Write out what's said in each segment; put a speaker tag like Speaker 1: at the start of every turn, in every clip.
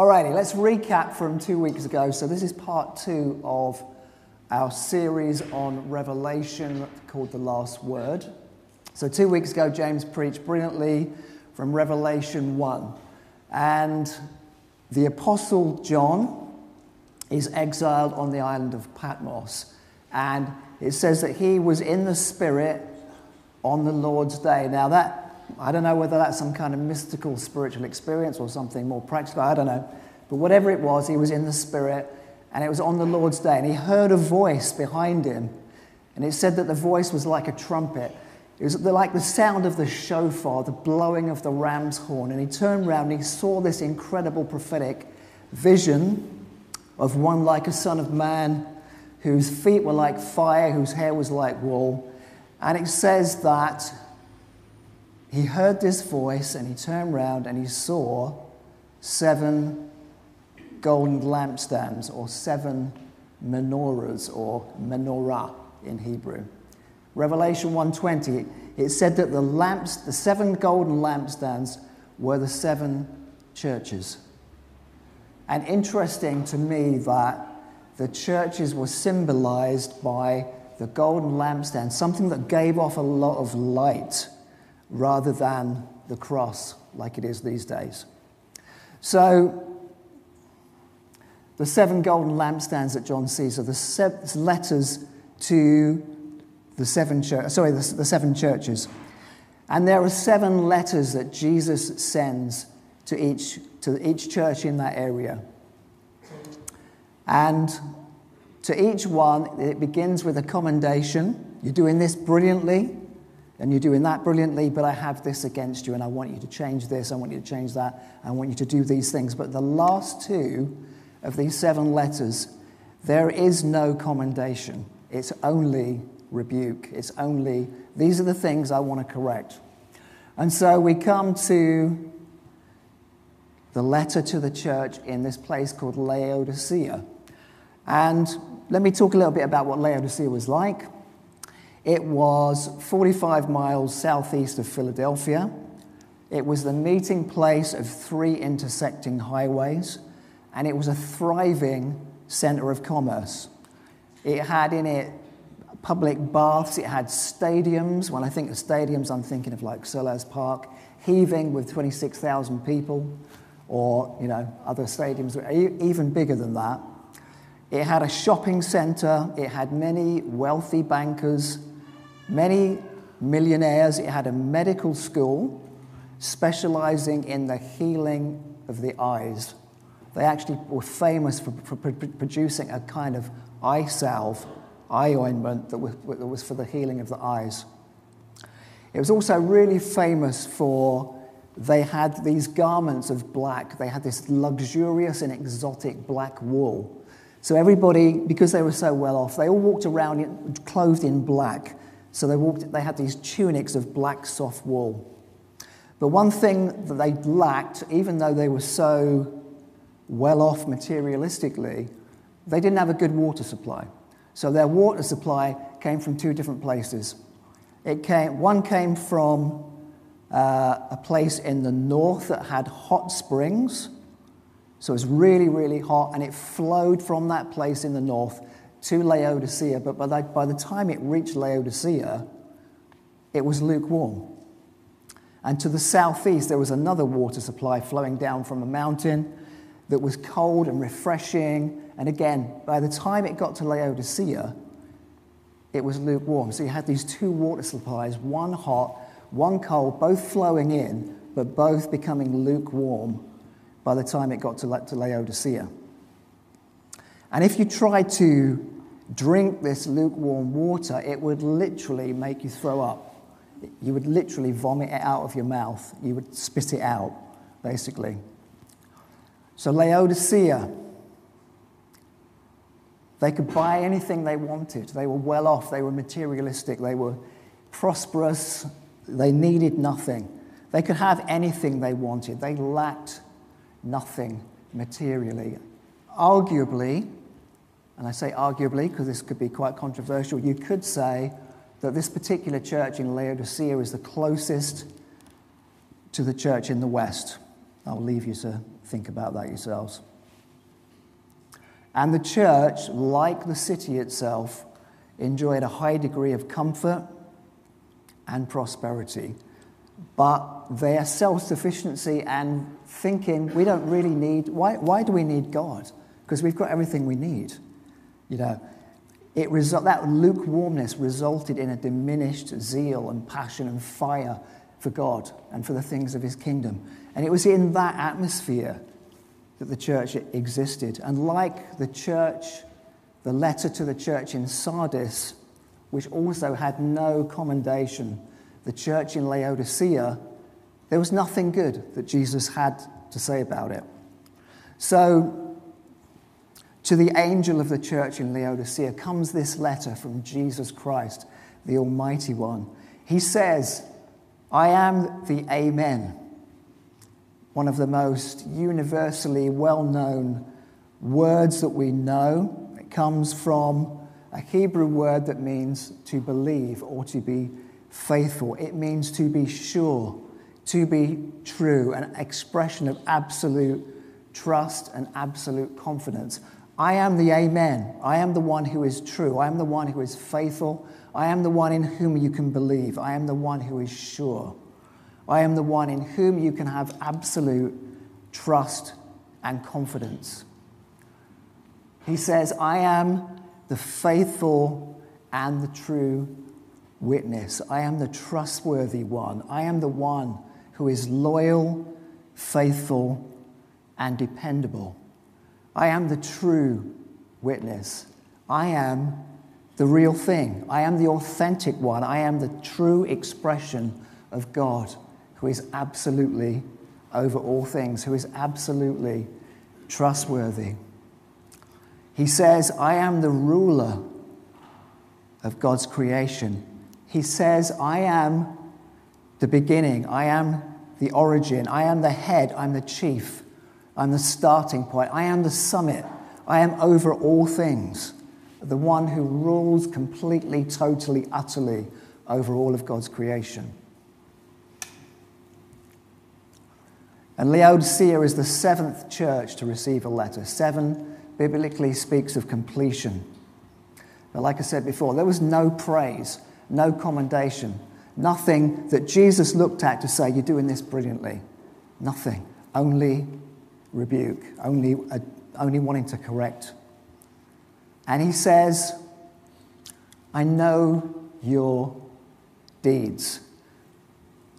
Speaker 1: Alrighty, let's recap from two weeks ago. So, this is part two of our series on Revelation called The Last Word. So, two weeks ago, James preached brilliantly from Revelation 1. And the Apostle John is exiled on the island of Patmos. And it says that he was in the Spirit on the Lord's day. Now, that I don't know whether that's some kind of mystical spiritual experience or something more practical, I don't know. But whatever it was, he was in the Spirit, and it was on the Lord's day. And he heard a voice behind him, and it said that the voice was like a trumpet. It was like the sound of the shofar, the blowing of the ram's horn. And he turned around and he saw this incredible prophetic vision of one like a son of man, whose feet were like fire, whose hair was like wool. And it says that he heard this voice and he turned around and he saw seven golden lampstands or seven menorahs or menorah in Hebrew. Revelation 1:20 it said that the lamps the seven golden lampstands were the seven churches. And interesting to me that the churches were symbolized by the golden lampstand, something that gave off a lot of light rather than the cross like it is these days. So, the seven golden lampstands that John sees are the seven letters to the seven church, sorry, the, the seven churches. And there are seven letters that Jesus sends to each, to each church in that area. And to each one, it begins with a commendation. You're doing this brilliantly and you're doing that brilliantly, but I have this against you, and I want you to change this, I want you to change that, I want you to do these things. But the last two of these seven letters, there is no commendation. It's only rebuke. It's only, these are the things I want to correct. And so we come to the letter to the church in this place called Laodicea. And let me talk a little bit about what Laodicea was like. It was 45 miles southeast of Philadelphia. It was the meeting place of three intersecting highways, and it was a thriving center of commerce. It had in it public baths, it had stadiums. When I think of stadiums, I'm thinking of like Selhurst Park, heaving with 26,000 people, or you know, other stadiums even bigger than that. It had a shopping center, it had many wealthy bankers, many millionaires. Had a medical school specializing in the healing of the eyes. They actually were famous for, for producing a kind of eye salve, eye ointment that was, that was for the healing of the eyes. It was also really famous for they had these garments of black. They had this luxurious and exotic black wool. So everybody, because they were so well off, they all walked around clothed in black. So they, walked, they had these tunics of black soft wool. But one thing that they lacked, even though they were so well off materialistically, they didn't have a good water supply. So their water supply came from two different places. It came, one came from uh, a place in the north that had hot springs. So it was really, really hot, and it flowed from that place in the north to Laodicea, but by the, by the time it reached Laodicea, it was lukewarm. And to the southeast, there was another water supply flowing down from a mountain that was cold and refreshing. And again, by the time it got to Laodicea, it was lukewarm. So you had these two water supplies, one hot, one cold, both flowing in, but both becoming lukewarm by the time it got to, to Laodicea. And if you try to drink this lukewarm water, it would literally make you throw up. You would literally vomit it out of your mouth. You would spit it out, basically. So, Laodicea, they could buy anything they wanted. They were well off, they were materialistic, they were prosperous, they needed nothing. They could have anything they wanted, they lacked nothing materially. Arguably, and I say arguably because this could be quite controversial, you could say that this particular church in Laodicea is the closest to the church in the West. I'll leave you to think about that yourselves. And the church, like the city itself, enjoyed a high degree of comfort and prosperity. But their self sufficiency and thinking, we don't really need, why, why do we need God? Because we've got everything we need. You know, it that lukewarmness resulted in a diminished zeal and passion and fire for God and for the things of his kingdom. And it was in that atmosphere that the church existed. And like the church, the letter to the church in Sardis, which also had no commendation, the church in Laodicea, there was nothing good that Jesus had to say about it. So, to the angel of the church in Laodicea comes this letter from Jesus Christ, the Almighty One. He says, I am the Amen one of the most universally well known words that we know. It comes from a Hebrew word that means to believe or to be faithful. It means to be sure, to be true, an expression of absolute trust and absolute confidence. I am the Amen. I am the one who is true. I am the one who is faithful. I am the one in whom you can believe. I am the one who is sure. I am the one in whom you can have absolute trust and confidence. He says, I am the faithful and the true witness. I am the trustworthy one. I am the one who is loyal, faithful, and dependable. I am the true witness. I am the real thing. I am the authentic one. I am the true expression of God who is absolutely over all things, who is absolutely trustworthy. He says, I am the ruler of God's creation. He says, I am the beginning, I am the origin, I am the head, I'm the chief, I'm the starting point, I am the summit, I am over all things, the one who rules completely, totally, utterly over all of God's creation. And Laodicea is the seventh church to receive a letter. Seven biblically speaks of completion. But like I said before, there was no praise, no commendation, nothing that Jesus looked at to say, You're doing this brilliantly. Nothing. Only rebuke, only, uh, only wanting to correct. And he says, I know your deeds.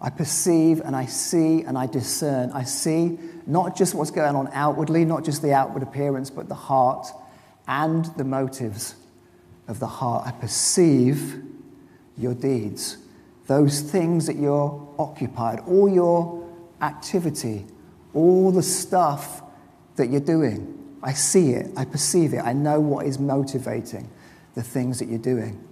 Speaker 1: I perceive and I see and I discern. I see not just what's going on outwardly, not just the outward appearance, but the heart and the motives of the heart. I perceive your deeds, those things that you're occupied, all your activity, all the stuff that you're doing. I see it, I perceive it, I know what is motivating the things that you're doing.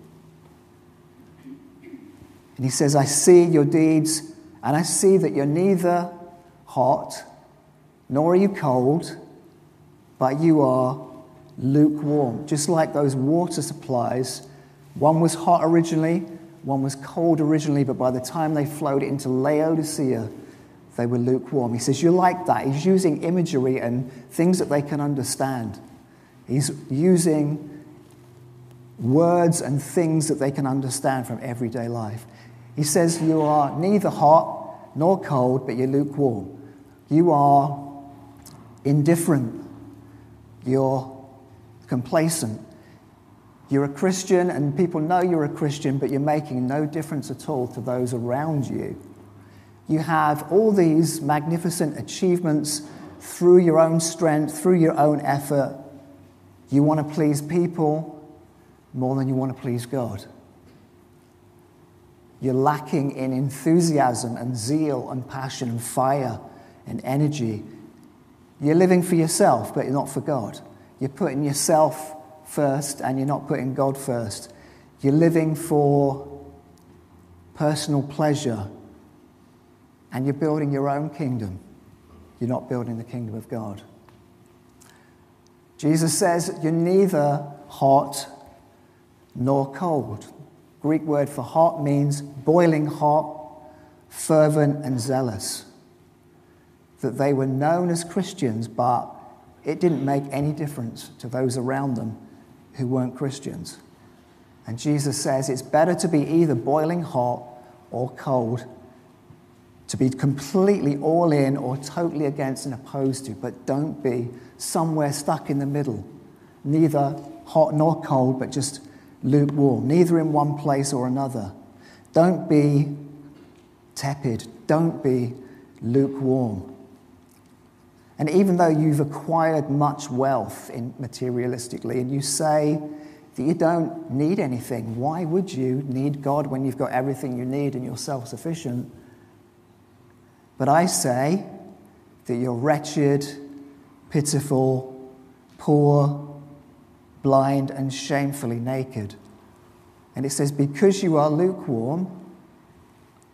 Speaker 1: And he says, I see your deeds, and I see that you're neither hot nor are you cold, but you are lukewarm. Just like those water supplies, one was hot originally, one was cold originally, but by the time they flowed into Laodicea, they were lukewarm. He says, You're like that. He's using imagery and things that they can understand. He's using words and things that they can understand from everyday life. He says, You are neither hot nor cold, but you're lukewarm. You are indifferent. You're complacent. You're a Christian, and people know you're a Christian, but you're making no difference at all to those around you. You have all these magnificent achievements through your own strength, through your own effort. You want to please people more than you want to please God. You're lacking in enthusiasm and zeal and passion and fire and energy. You're living for yourself, but you're not for God. You're putting yourself first and you're not putting God first. You're living for personal pleasure and you're building your own kingdom. You're not building the kingdom of God. Jesus says you're neither hot nor cold. Greek word for hot means boiling hot, fervent, and zealous. that they were known as Christians, but it didn't make any difference to those around them who weren't Christians. And Jesus says it's better to be either boiling hot or cold, to be completely all in or totally against and opposed to, but don't be somewhere stuck in the middle, neither hot nor cold, but just lukewarm, neither in one place or another. Don't be tepid, don't be lukewarm. And even though you've acquired much wealth in materialistically, and you say that you don't need anything, why would you need God when you've got everything you need and you're self sufficient? But I say that you're wretched, pitiful, poor, blind, and shamefully naked. And it says, Because you are lukewarm,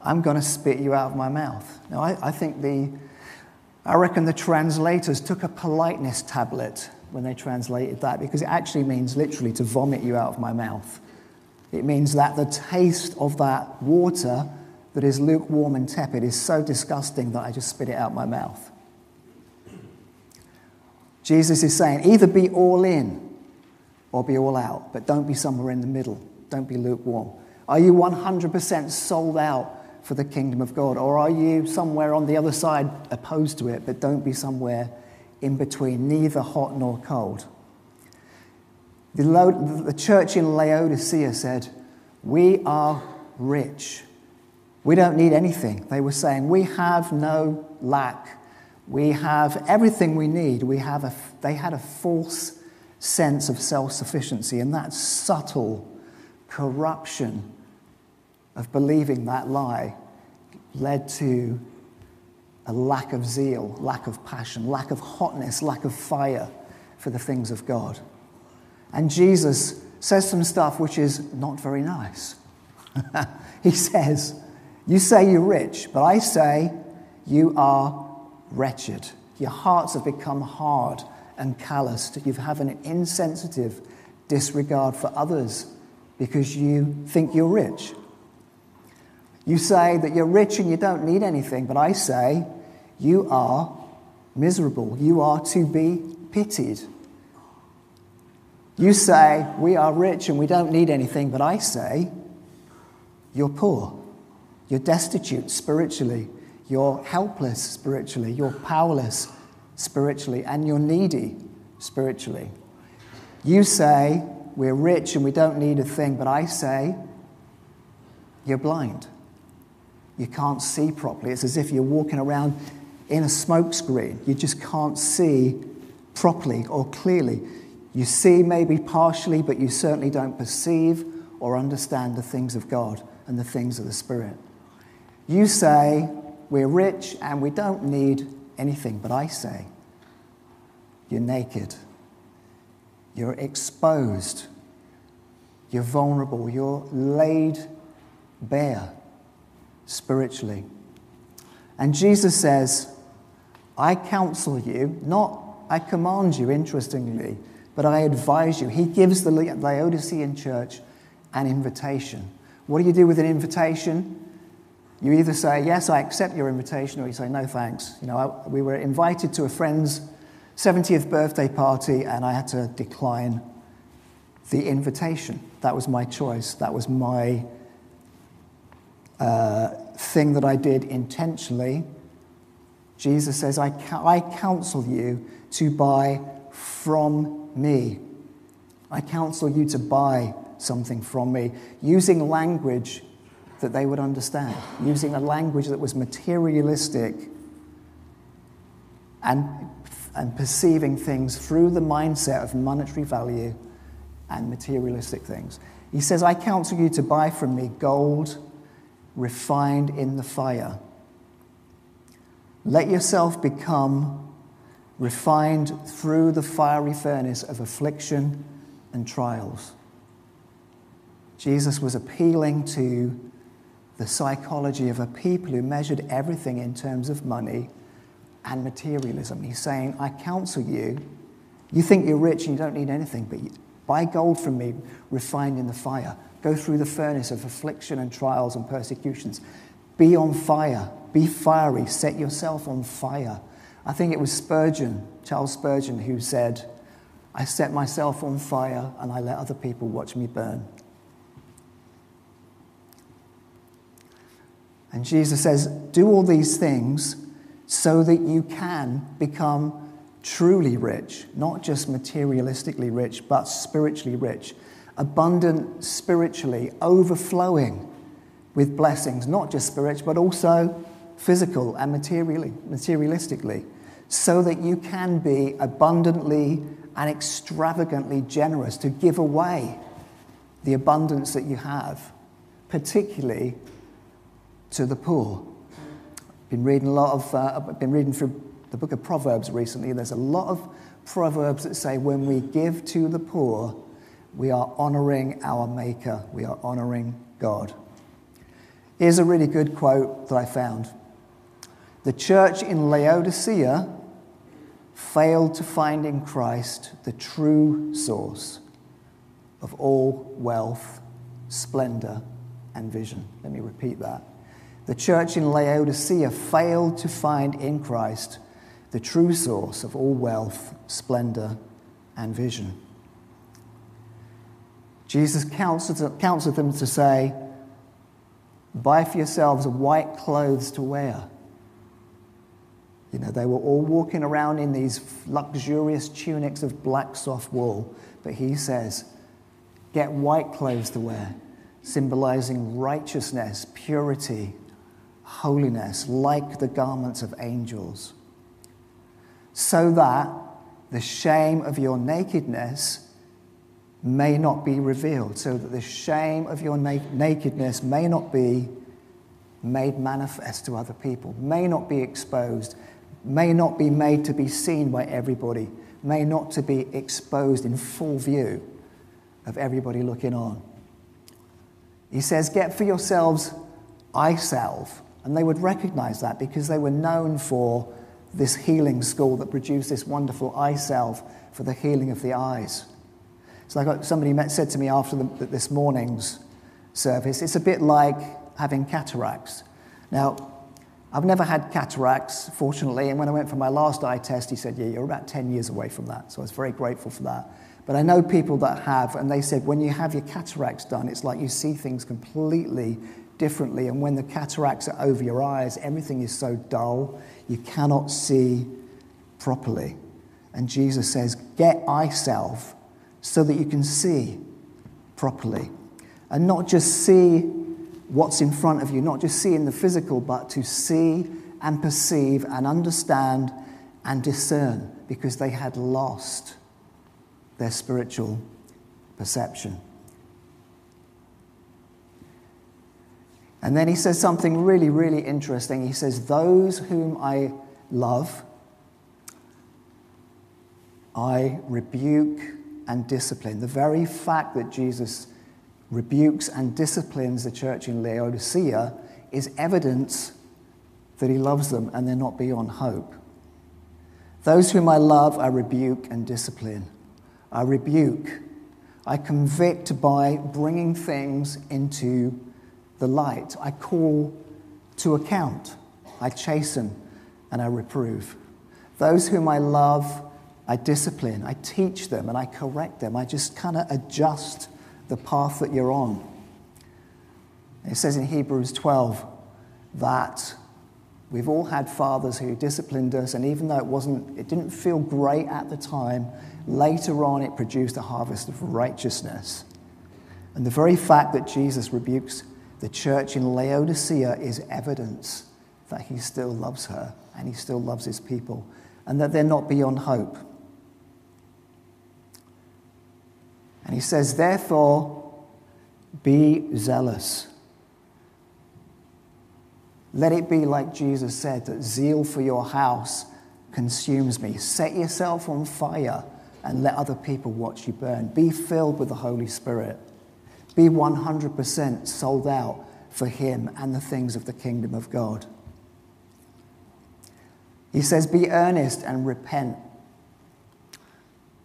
Speaker 1: I'm going to spit you out of my mouth. Now, I, I think the I reckon the translators took a politeness tablet when they translated that because it actually means literally to vomit you out of my mouth. It means that the taste of that water that is lukewarm and tepid is so disgusting that I just spit it out my mouth. Jesus is saying either be all in or be all out, but don't be somewhere in the middle. Don't be lukewarm. Are you 100% sold out for the kingdom of God? Or are you somewhere on the other side opposed to it, but don't be somewhere in between, neither hot nor cold? The, church in Laodicea said, We are rich. We don't need anything. They were saying, We have no lack. We have everything we need. We have a, they had a false sense of self sufficiency, and that subtle corruption of believing that lie led to a lack of zeal, lack of passion, lack of hotness, lack of fire for the things of God. And Jesus says some stuff which is not very nice. he says, You say you're rich, but I say you are wretched. Your hearts have become hard and calloused. You have an insensitive disregard for others because you think you're rich. You say that you're rich and you don't need anything, but I say you are miserable. You are to be pitied. You say we are rich and we don't need anything, but I say you're poor. You're destitute spiritually. You're helpless spiritually. You're powerless spiritually. And you're needy spiritually. You say we're rich and we don't need a thing, but I say you're blind. You can't see properly. It's as if you're walking around in a smokescreen. You just can't see properly or clearly. You see maybe partially, but you certainly don't perceive or understand the things of God and the things of the Spirit. You say, We're rich and we don't need anything, but I say, You're naked, you're exposed, you're vulnerable, you're laid bare spiritually. And Jesus says, I counsel you, not I command you, interestingly, but I advise you. He gives the Laodicean church an invitation. What do you do with an invitation? You either say, Yes, I accept your invitation, or you say, No, thanks. You know, I, we were invited to a friend's 70th birthday party, and I had to decline the invitation. That was my choice. That was my uh, thing that I did intentionally, Jesus says, I, I counsel you to buy from me. I counsel you to buy something from me using language that they would understand, using a language that was materialistic and, and perceiving things through the mindset of monetary value and materialistic things. He says, I counsel you to buy from me gold refined in the fire. Let yourself become refined through the fiery furnace of affliction and trials. Jesus was appealing to the psychology of a people who measured everything in terms of money and materialism. He's saying, I counsel you, you think you're rich and you don't need anything, but buy gold from me refined in the fire. Go through the furnace of affliction and trials and persecutions. Be on fire. Be fiery. Set yourself on fire. I think it was Spurgeon, Charles Spurgeon, who said, I set myself on fire and I let other people watch me burn. And Jesus says, Do all these things so that you can become truly rich, not just materialistically rich, but spiritually rich, abundant spiritually, overflowing with blessings, not just spiritual, but also physical and materially, materialistically, so that you can be abundantly and extravagantly generous to give away the abundance that you have, particularly to the poor. I've Been reading a lot of, uh, I've been reading through the book of Proverbs recently. There's a lot of proverbs that say when we give to the poor, we are honoring our Maker, we are honoring God. Here's a really good quote that I found. The church in Laodicea failed to find in Christ the true source of all wealth, splendor, and vision. Let me repeat that. The church in Laodicea failed to find in Christ the true source of all wealth, splendor, and vision. Jesus counseled, them to say, Buy for yourselves white clothes to wear. You know, they were all walking around in these luxurious tunics of black soft wool, but he says, Get white clothes to wear, symbolizing righteousness, purity, holiness, like the garments of angels, so that the shame of your nakedness may not be revealed, so that the shame of your na- nakedness may not be made manifest to other people, may not be exposed, may not be made to be seen by everybody, may not to be exposed in full view of everybody looking on. He says, Get for yourselves eye salve and they would recognize that because they were known for this healing school that produced this wonderful eye salve for the healing of the eyes. So I got, somebody met, said to me after the, this morning's service, it's a bit like having cataracts. Now, I've never had cataracts, fortunately, and when I went for my last eye test, he said, Yeah, you're about 10 years away from that. So I was very grateful for that. But I know people that have, and they said, when you have your cataracts done, it's like you see things completely differently. And when the cataracts are over your eyes, everything is so dull, you cannot see properly. And Jesus says, Get eye salve so that you can see properly. And not just see what's in front of you, not just see in the physical, but to see and perceive and understand and discern because they had lost their spiritual perception. And then he says something really, really interesting. He says, Those whom I love, I rebuke and discipline. The very fact that Jesus rebukes and disciplines the church in Laodicea is evidence that he loves them and they're not beyond hope. Those whom I love, I rebuke and discipline. I rebuke. I convict by bringing things into the light. I call to account. I chasten and I reprove. Those whom I love, I discipline. I teach them and I correct them. I just kind of adjust the path that you're on. It says in Hebrews 12 that we've all had fathers who disciplined us, and even though it wasn't, it didn't feel great at the time, later on it produced a harvest of righteousness. And the very fact that Jesus rebukes the church in Laodicea is evidence that he still loves her and he still loves his people and that they're not beyond hope. And he says, therefore, be zealous. Let it be like Jesus said that zeal for your house consumes me. Set yourself on fire and let other people watch you burn. Be filled with the Holy Spirit. Be 100% sold out for Him and the things of the kingdom of God. He says, Be earnest and repent.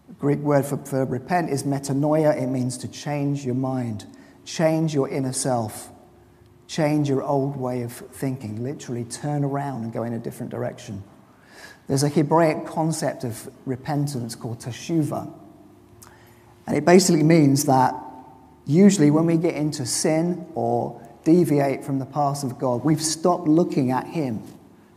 Speaker 1: The Greek word for, for repent is metanoia. It means to change your mind, change your inner self, change your old way of thinking, literally turn around and go in a different direction. There's a Hebraic concept of repentance called teshuvah. And it basically means that usually when we get into sin or deviate from the path of God, we've stopped looking at Him.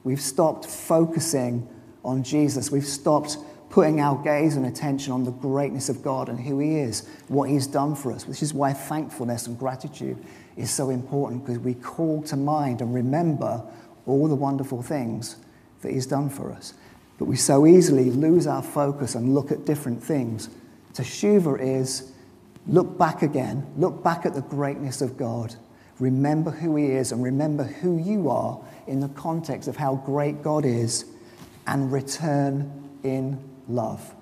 Speaker 1: We've stopped focusing on Jesus. We've stopped putting our gaze and attention on the greatness of God and who He is, what He's done for us, which is why thankfulness and gratitude is so important because we call to mind and remember all the wonderful things that He's done for us. But we so easily lose our focus and look at different things. Teshuvah is look back again, look back at the greatness of God, remember who He is, and remember who you are in the context of how great God is, and return in love.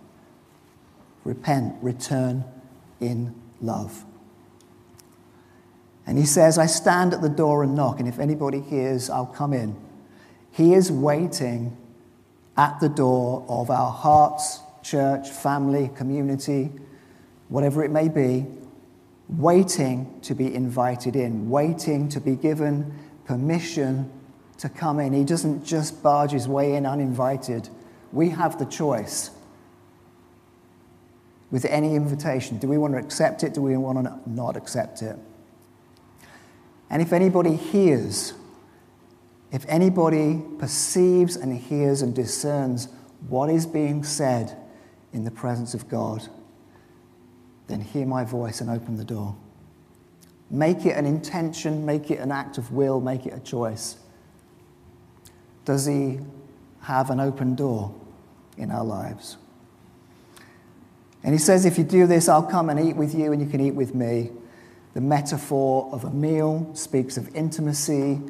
Speaker 1: Repent, return in love. And he says, I stand at the door and knock, and if anybody hears, I'll come in. He is waiting at the door of our hearts, church, family, community, whatever it may be, waiting to be invited in, waiting to be given permission to come in. He doesn't just barge his way in uninvited. We have the choice with any invitation. Do we want to accept it? Do we want to not accept it? And if anybody hears, if anybody perceives and hears and discerns what is being said in the presence of God, then hear my voice and open the door. Make it an intention, make it an act of will, make it a choice. Does he have an open door in our lives? And he says, If you do this, I'll come and eat with you, and you can eat with me. The metaphor of a meal speaks of intimacy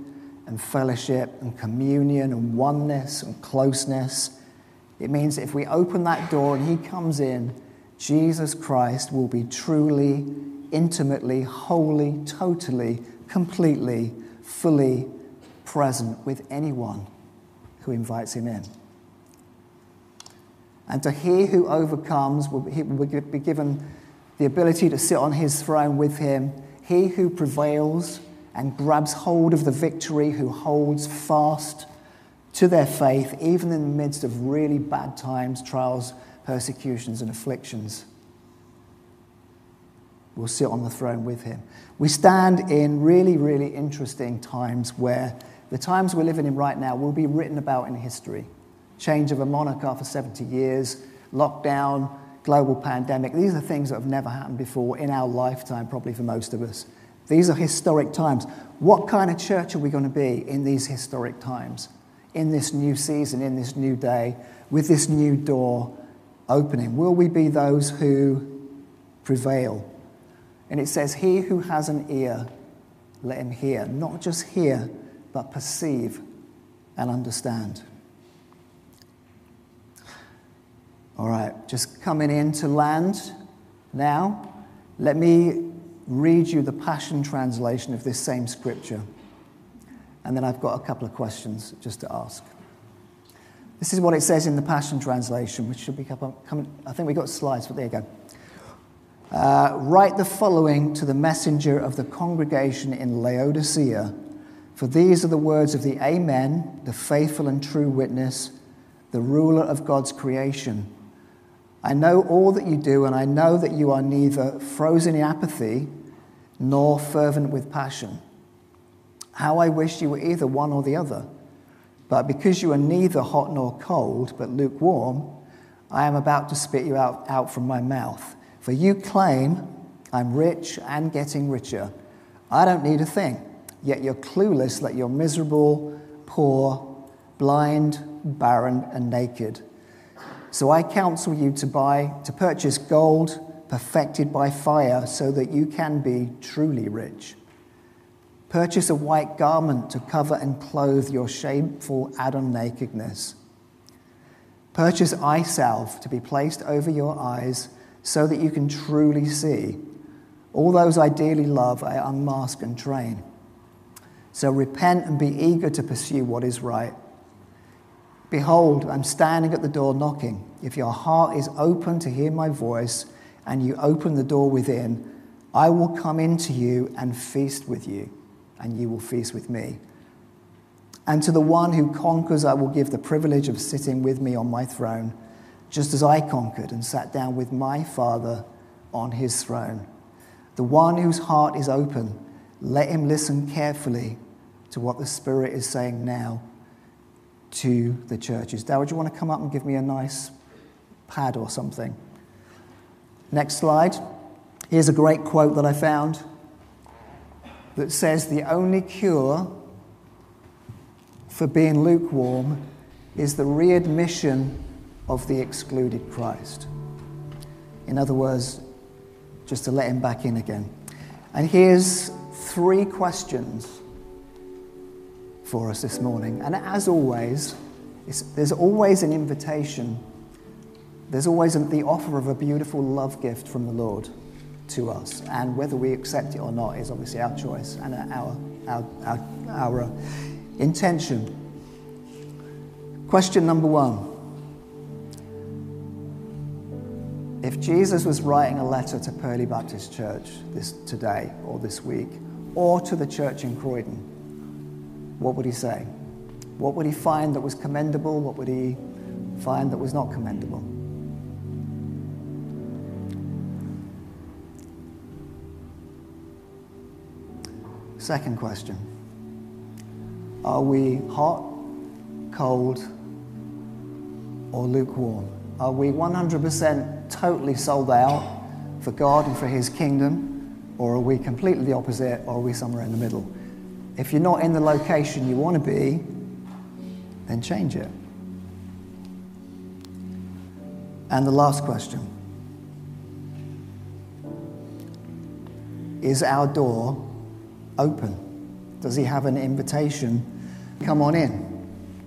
Speaker 1: and fellowship and communion and oneness and closeness. It means that if we open that door and He comes in, Jesus Christ will be truly, intimately, wholly, totally, completely, fully present with anyone who invites Him in. And to he who overcomes will be given the ability to sit on his throne with him. He who prevails and grabs hold of the victory, who holds fast to their faith, even in the midst of really bad times, trials, persecutions, and afflictions, will sit on the throne with him. We stand in really, really interesting times where the times we're living in right now will be written about in history. Change of a monarch after 70 years, lockdown, global pandemic. These are things that have never happened before in our lifetime, probably for most of us. These are historic times. What kind of church are we going to be in these historic times? In this new season, in this new day, with this new door opening? Will we be those who prevail? And it says, He who has an ear, let him hear. Not just hear, but perceive and understand. All right, just coming in to land now. Let me read you the Passion Translation of this same scripture. And then I've got a couple of questions just to ask. This is what it says in the Passion Translation, which should be coming. I think we got slides, but there you go. Uh, write the following to the messenger of the congregation in Laodicea, for these are the words of the Amen, the faithful and true witness, the ruler of God's creation. I know all that you do, and I know that you are neither frozen in apathy nor fervent with passion. How I wish you were either one or the other. But because you are neither hot nor cold, but lukewarm, I am about to spit you out, out from my mouth. For you claim, I'm rich and getting richer. I don't need a thing. Yet you're clueless that you're miserable, poor, blind, barren, and naked. So I counsel you to buy, to purchase gold perfected by fire so that you can be truly rich. Purchase a white garment to cover and clothe your shameful Adam nakedness. Purchase eye salve to be placed over your eyes so that you can truly see. All those I dearly love, I unmask and train. So repent and be eager to pursue what is right. Behold, I'm standing at the door knocking. If your heart is open to hear my voice and you open the door within, I will come into you and feast with you, and you will feast with me. And to the one who conquers, I will give the privilege of sitting with me on my throne, just as I conquered and sat down with my Father on his throne. The one whose heart is open, let him listen carefully to what the Spirit is saying now to the churches. Darrell, do you want to come up and give me a nice pad or something? Next slide. Here's a great quote that I found that says the only cure for being lukewarm is the readmission of the excluded Christ. In other words, just to let him back in again. And here's three questions for us this morning. And as always, there's always an invitation, there's always the offer of a beautiful love gift from the Lord to us. And whether we accept it or not is obviously our choice and our, our, our, our uh, intention. Question number one If Jesus was writing a letter to Purley Baptist Church this, today or this week, or to the church in Croydon, what would he say? What would he find that was commendable? What would he find that was not commendable? Second question Are we hot, cold, or lukewarm? Are we 100% totally sold out for God and for His kingdom, or are we completely the opposite, or are we somewhere in the middle? If you're not in the location you want to be, then change it. And the last question Is our door open? Does He have an invitation? Come on in.